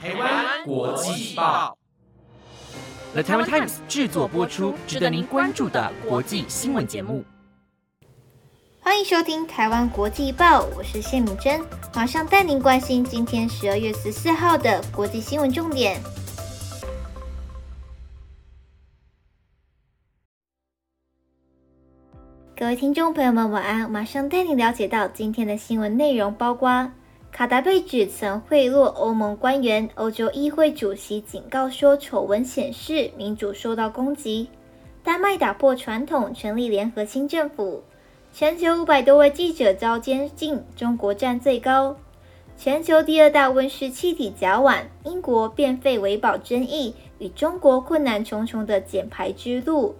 台湾国际报，The Taiwan Times 制作播出，值得您关注的国际新闻节目。欢迎收听台湾国际报，我是谢敏珍，马上带您关心今天十二月十四号的国际新闻重点。各位听众朋友们，晚安！马上带你了解到今天的新闻内容，包括卡达被指曾贿赂欧盟官员，欧洲议会主席警告说丑闻显示民主受到攻击；丹麦打破传统，成立联合新政府；全球五百多位记者遭监禁，中国占最高；全球第二大温室气体甲烷，英国变废为宝争议与中国困难重重的减排之路。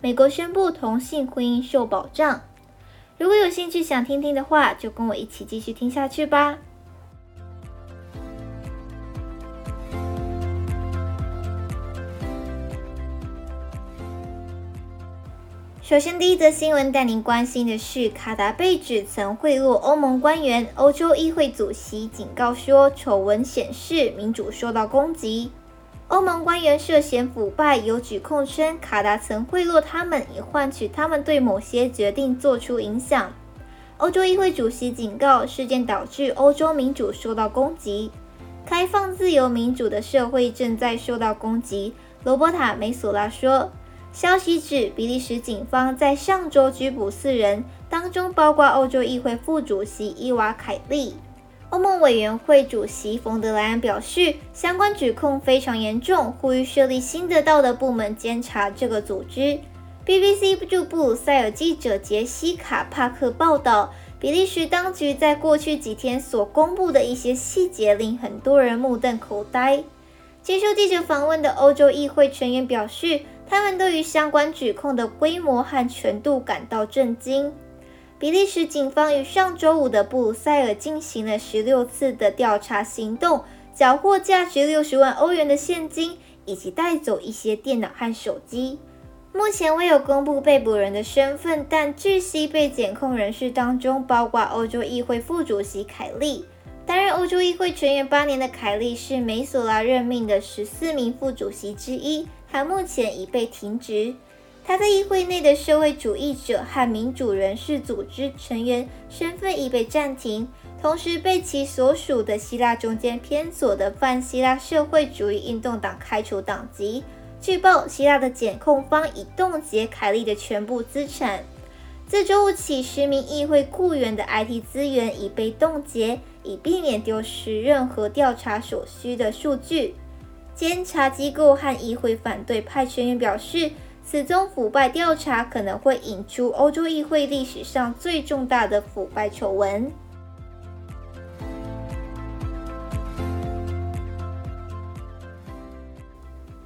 美国宣布同性婚姻受保障。如果有兴趣想听听的话，就跟我一起继续听下去吧。首先，第一则新闻带您关心的是，卡达被指曾贿赂欧盟官员，欧洲议会主席警告说，丑闻显示民主受到攻击。欧盟官员涉嫌腐败，有指控称卡达曾贿赂他们，以换取他们对某些决定做出影响。欧洲议会主席警告，事件导致欧洲民主受到攻击，开放、自由、民主的社会正在受到攻击。罗伯塔·梅索拉说，消息指比利时警方在上周拘捕四人，当中包括欧洲议会副主席伊娃·凯利。欧盟委员会主席冯德莱恩表示，相关指控非常严重，呼吁设立新的道德部门监察这个组织。BBC 驻布鲁塞尔记者杰西卡·帕克报道，比利时当局在过去几天所公布的一些细节令很多人目瞪口呆。接受记者访问的欧洲议会成员表示，他们对于相关指控的规模和程度感到震惊。比利时警方于上周五的布鲁塞尔进行了十六次的调查行动，缴获价值六十万欧元的现金，以及带走一些电脑和手机。目前未有公布被捕人的身份，但据悉被检控人士当中包括欧洲议会副主席凯利。担任欧洲议会成员八年的凯利是梅索拉任命的十四名副主席之一，他目前已被停职。他在议会内的社会主义者和民主人士组织成员身份已被暂停，同时被其所属的希腊中间偏左的泛希腊社会主义运动党开除党籍。据报，希腊的检控方已冻结凯利的全部资产。自周五起，十名议会雇员的 IT 资源已被冻结，以避免丢失任何调查所需的数据。监察机构和议会反对派成员表示。此宗腐败调查可能会引出欧洲议会历史上最重大的腐败丑闻。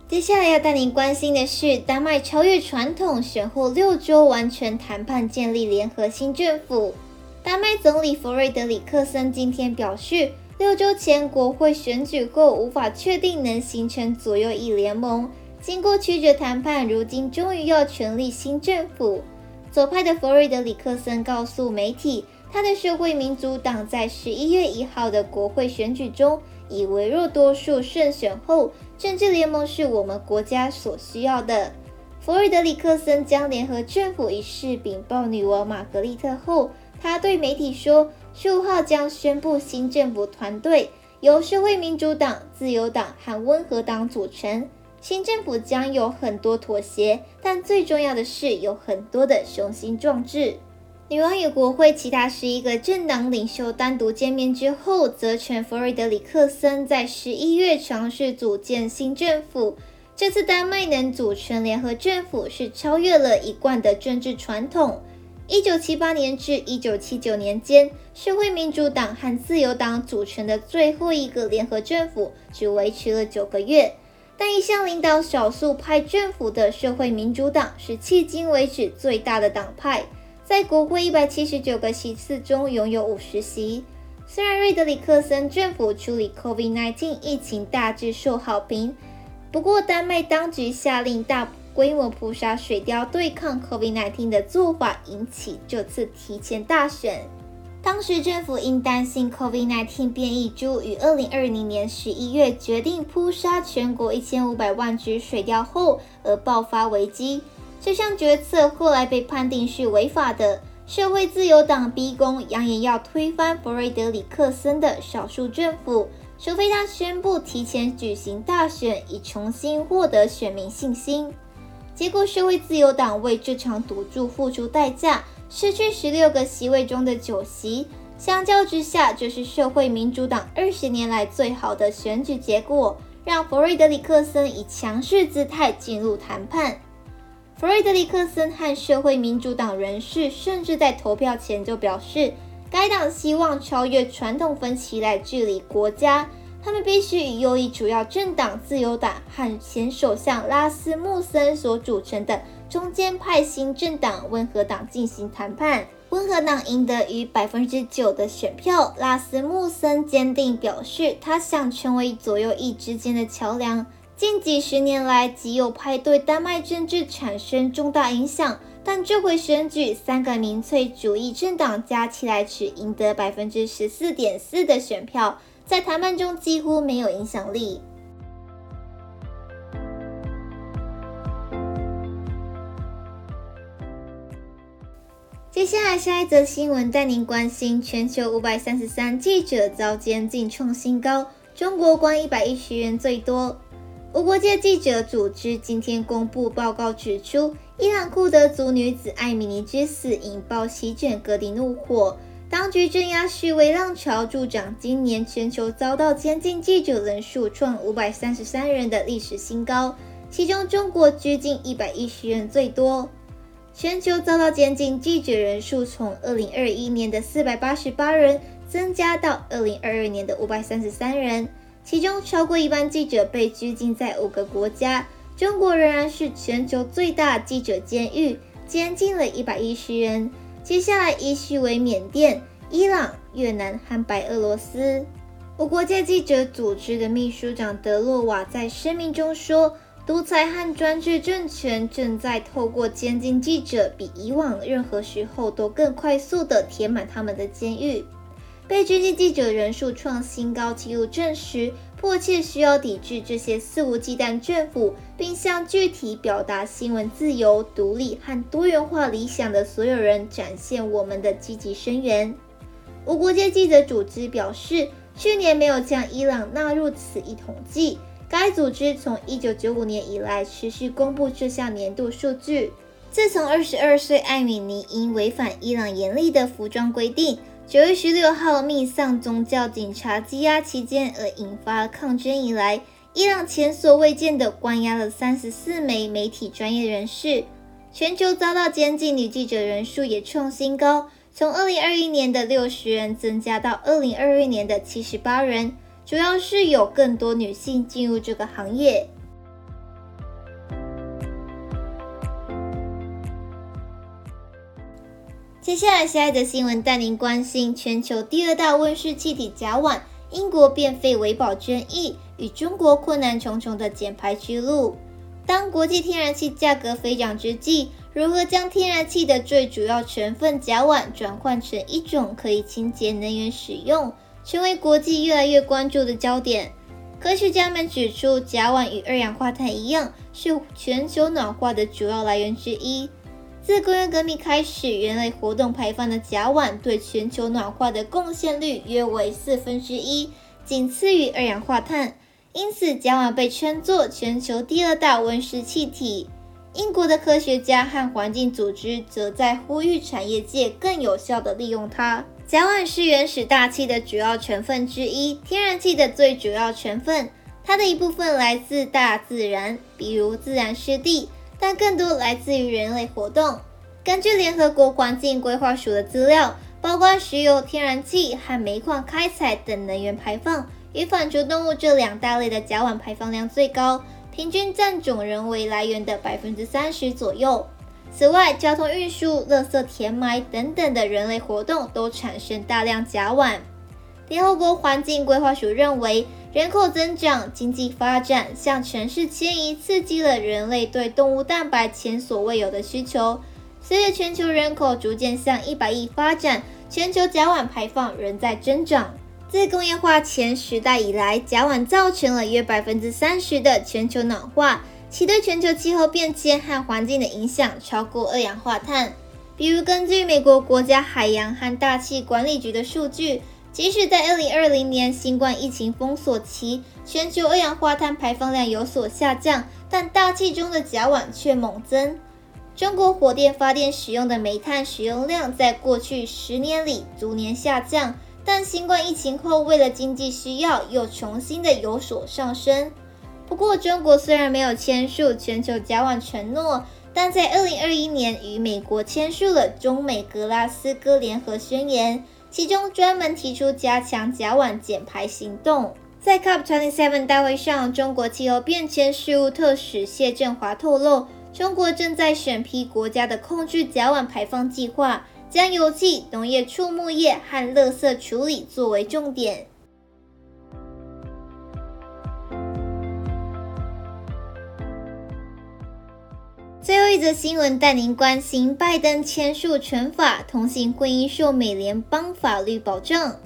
接下来要带您关心的是，丹麦超越传统，选后六周完全谈判建立联合新政府。丹麦总理弗瑞德里克森今天表示，六周前国会选举后，无法确定能形成左右翼联盟。经过曲折谈判，如今终于要成立新政府。左派的弗瑞德里克森告诉媒体，他的社会民主党在十一月一号的国会选举中以微弱多数胜选后，政治联盟是我们国家所需要的。弗瑞德里克森将联合政府一事禀报女王玛格丽特后，他对媒体说，十五号将宣布新政府团队由社会民主党、自由党和温和党组成。新政府将有很多妥协，但最重要的是有很多的雄心壮志。女王与国会其他十一个政党领袖单独见面之后，责权弗瑞德里克森在十一月尝试组建新政府。这次丹麦能组成联合政府，是超越了一贯的政治传统。一九七八年至一九七九年间，社会民主党和自由党组成的最后一个联合政府只维持了九个月。但一向领导少数派政府的社会民主党是迄今为止最大的党派，在国会一百七十九个席次中拥有五十席。虽然瑞德里克森政府处理 COVID-19 疫情大致受好评，不过丹麦当局下令大规模扑杀水貂对抗 COVID-19 的做法引起这次提前大选。当时政府因担心 COVID-19 变异株，于二零二零年十一月决定扑杀全国一千五百万只水貂后，而爆发危机。这项决策后来被判定是违法的。社会自由党逼宫，扬言要推翻弗瑞德里克森的少数政府，除非他宣布提前举行大选，以重新获得选民信心。结果，社会自由党为这场赌注付出代价。失去十六个席位中的九席，相较之下，这是社会民主党二十年来最好的选举结果，让弗瑞德里克森以强势姿态进入谈判。弗瑞德里克森和社会民主党人士甚至在投票前就表示，该党希望超越传统分歧来治理国家，他们必须与右翼主要政党自由党和前首相拉斯穆森所组成的。中间派新政党温和党进行谈判，温和党赢得逾百分之九的选票。拉斯穆森坚定表示，他想成为左右翼之间的桥梁。近几十年来，极右派对丹麦政治产生重大影响，但这回选举，三个民粹主义政党加起来只赢得百分之十四点四的选票，在谈判中几乎没有影响力。接下来下一则新闻带您关心：全球五百三十三记者遭监禁创新高，中国关一百一十人最多。无国界记者组织今天公布报告指出，伊朗库德族女子艾米尼之死引爆席卷各地怒火，当局镇压示威浪潮助长今年全球遭到监禁记者人数创五百三十三人的历史新高，其中中国拘禁一百一十人最多。全球遭到监禁记者人数从二零二一年的四百八十八人增加到二零二二年的五百三十三人，其中超过一半记者被拘禁在五个国家。中国仍然是全球最大记者监狱，监禁了一百一十人。接下来依序为缅甸、伊朗、越南和白俄罗斯。无国界记者组织的秘书长德洛瓦在声明中说。独裁和专制政权正在透过监禁记者，比以往任何时候都更快速地填满他们的监狱。被拘禁记者人数创新高纪录，证实迫切需要抵制这些肆无忌惮政府，并向具体表达新闻自由、独立和多元化理想的所有人展现我们的积极声援。无国界记者组织表示，去年没有将伊朗纳入此一统计。该组织从1995年以来持续公布这项年度数据。自从22岁艾米尼因违反伊朗严厉的服装规定，9月16号密丧宗教警察羁押期间而引发抗争以来，伊朗前所未见的关押了34枚媒体专业人士。全球遭到监禁女记者人数也创新高，从2021年的60人增加到2022年的78人。主要是有更多女性进入这个行业。接下来下一则新闻带您关心全球第二大温室气体甲烷，英国变废为宝争议与中国困难重重的减排之路。当国际天然气价格飞涨之际，如何将天然气的最主要成分甲烷转换成一种可以清洁能源使用？成为国际越来越关注的焦点。科学家们指出，甲烷与二氧化碳一样，是全球暖化的主要来源之一。自工业革命开始，人类活动排放的甲烷对全球暖化的贡献率约为四分之一，仅次于二氧化碳。因此，甲烷被称作全球第二大温室气体。英国的科学家和环境组织则在呼吁产业界更有效地利用它。甲烷是原始大气的主要成分之一，天然气的最主要成分。它的一部分来自大自然，比如自然湿地，但更多来自于人类活动。根据联合国环境规划署的资料，包括石油、天然气和煤矿开采等能源排放，与反刍动物这两大类的甲烷排放量最高，平均占总人为来源的百分之三十左右。此外，交通运输、垃圾填埋等等的人类活动都产生大量甲烷。联合国环境规划署认为，人口增长、经济发展、向城市迁移，刺激了人类对动物蛋白前所未有的需求。随着全球人口逐渐向一百亿发展，全球甲烷排放仍在增长。自工业化前时代以来，甲烷造成了约百分之三十的全球暖化，其对全球气候变迁和环境的影响超过二氧化碳。比如，根据美国国家海洋和大气管理局的数据，即使在二零二零年新冠疫情封锁期，全球二氧化碳排放量有所下降，但大气中的甲烷却猛增。中国火电发电使用的煤炭使用量在过去十年里逐年下降。但新冠疫情后，为了经济需要，又重新的有所上升。不过，中国虽然没有签署全球甲烷承诺，但在二零二一年与美国签署了中美格拉斯哥联合宣言，其中专门提出加强甲烷减排行动。在 COP27 大会上，中国气候变迁事务特使谢振华透露，中国正在审批国家的控制甲烷排放计划。将油气、农业、畜牧业和垃圾处理作为重点。则新闻带您关心：拜登签署全法同性婚姻受美联邦法律保障。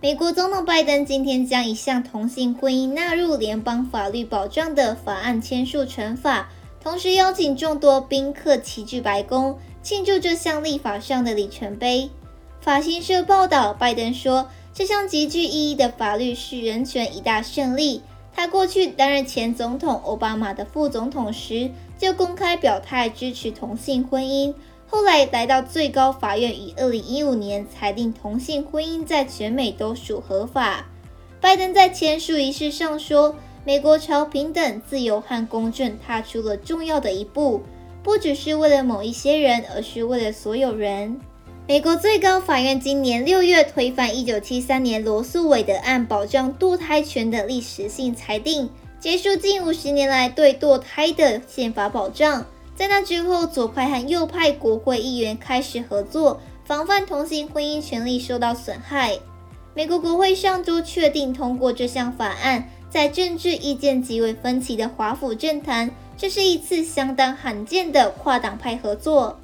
美国总统拜登今天将一项同性婚姻纳入联邦法律保障的法案签署全法，同时邀请众多宾客齐聚白宫。庆祝这项立法上的里程碑。法新社报道，拜登说，这项极具意义的法律是人权一大胜利。他过去担任前总统奥巴马的副总统时，就公开表态支持同性婚姻。后来来到最高法院，于2015年裁定同性婚姻在全美都属合法。拜登在签署仪式上说：“美国朝平等、自由和公正踏出了重要的一步。”不只是为了某一些人，而是为了所有人。美国最高法院今年六月推翻1973年罗素韦德案保障堕胎权的历史性裁定，结束近五十年来对堕胎的宪法保障。在那之后，左派和右派国会议员开始合作，防范同性婚姻权利受到损害。美国国会上周确定通过这项法案，在政治意见极为分歧的华府政坛。这是一次相当罕见的跨党派合作。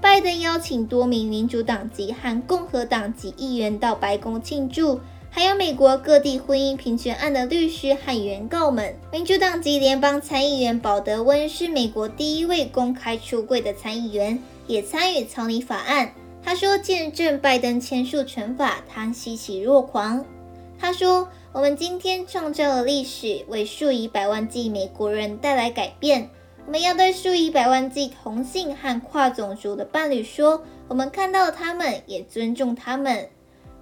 拜登邀请多名民主党籍和共和党籍议员到白宫庆祝，还有美国各地婚姻平权案的律师和原告们。民主党籍联邦参议员保德温是美国第一位公开出柜的参议员，也参与草拟法案。他说：“见证拜登签署惩法，他欣喜若狂。”他说。我们今天创造了历史，为数以百万计美国人带来改变。我们要对数以百万计同性和跨种族的伴侣说：我们看到了他们，也尊重他们。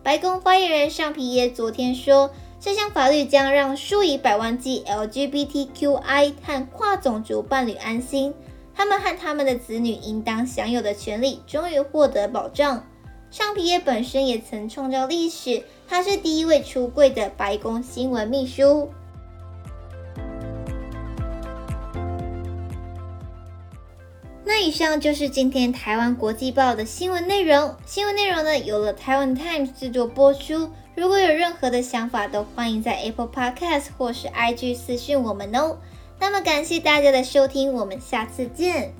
白宫发言人尚皮耶昨天说，这项法律将让数以百万计 LGBTQI 和跨种族伴侣安心，他们和他们的子女应当享有的权利终于获得保障。尚皮耶本身也曾创造历史，他是第一位出柜的白宫新闻秘书。那以上就是今天台湾国际报的新闻内容。新闻内容呢，有了台湾 Times 制作播出。如果有任何的想法，都欢迎在 Apple Podcast 或是 IG 私讯我们哦。那么感谢大家的收听，我们下次见。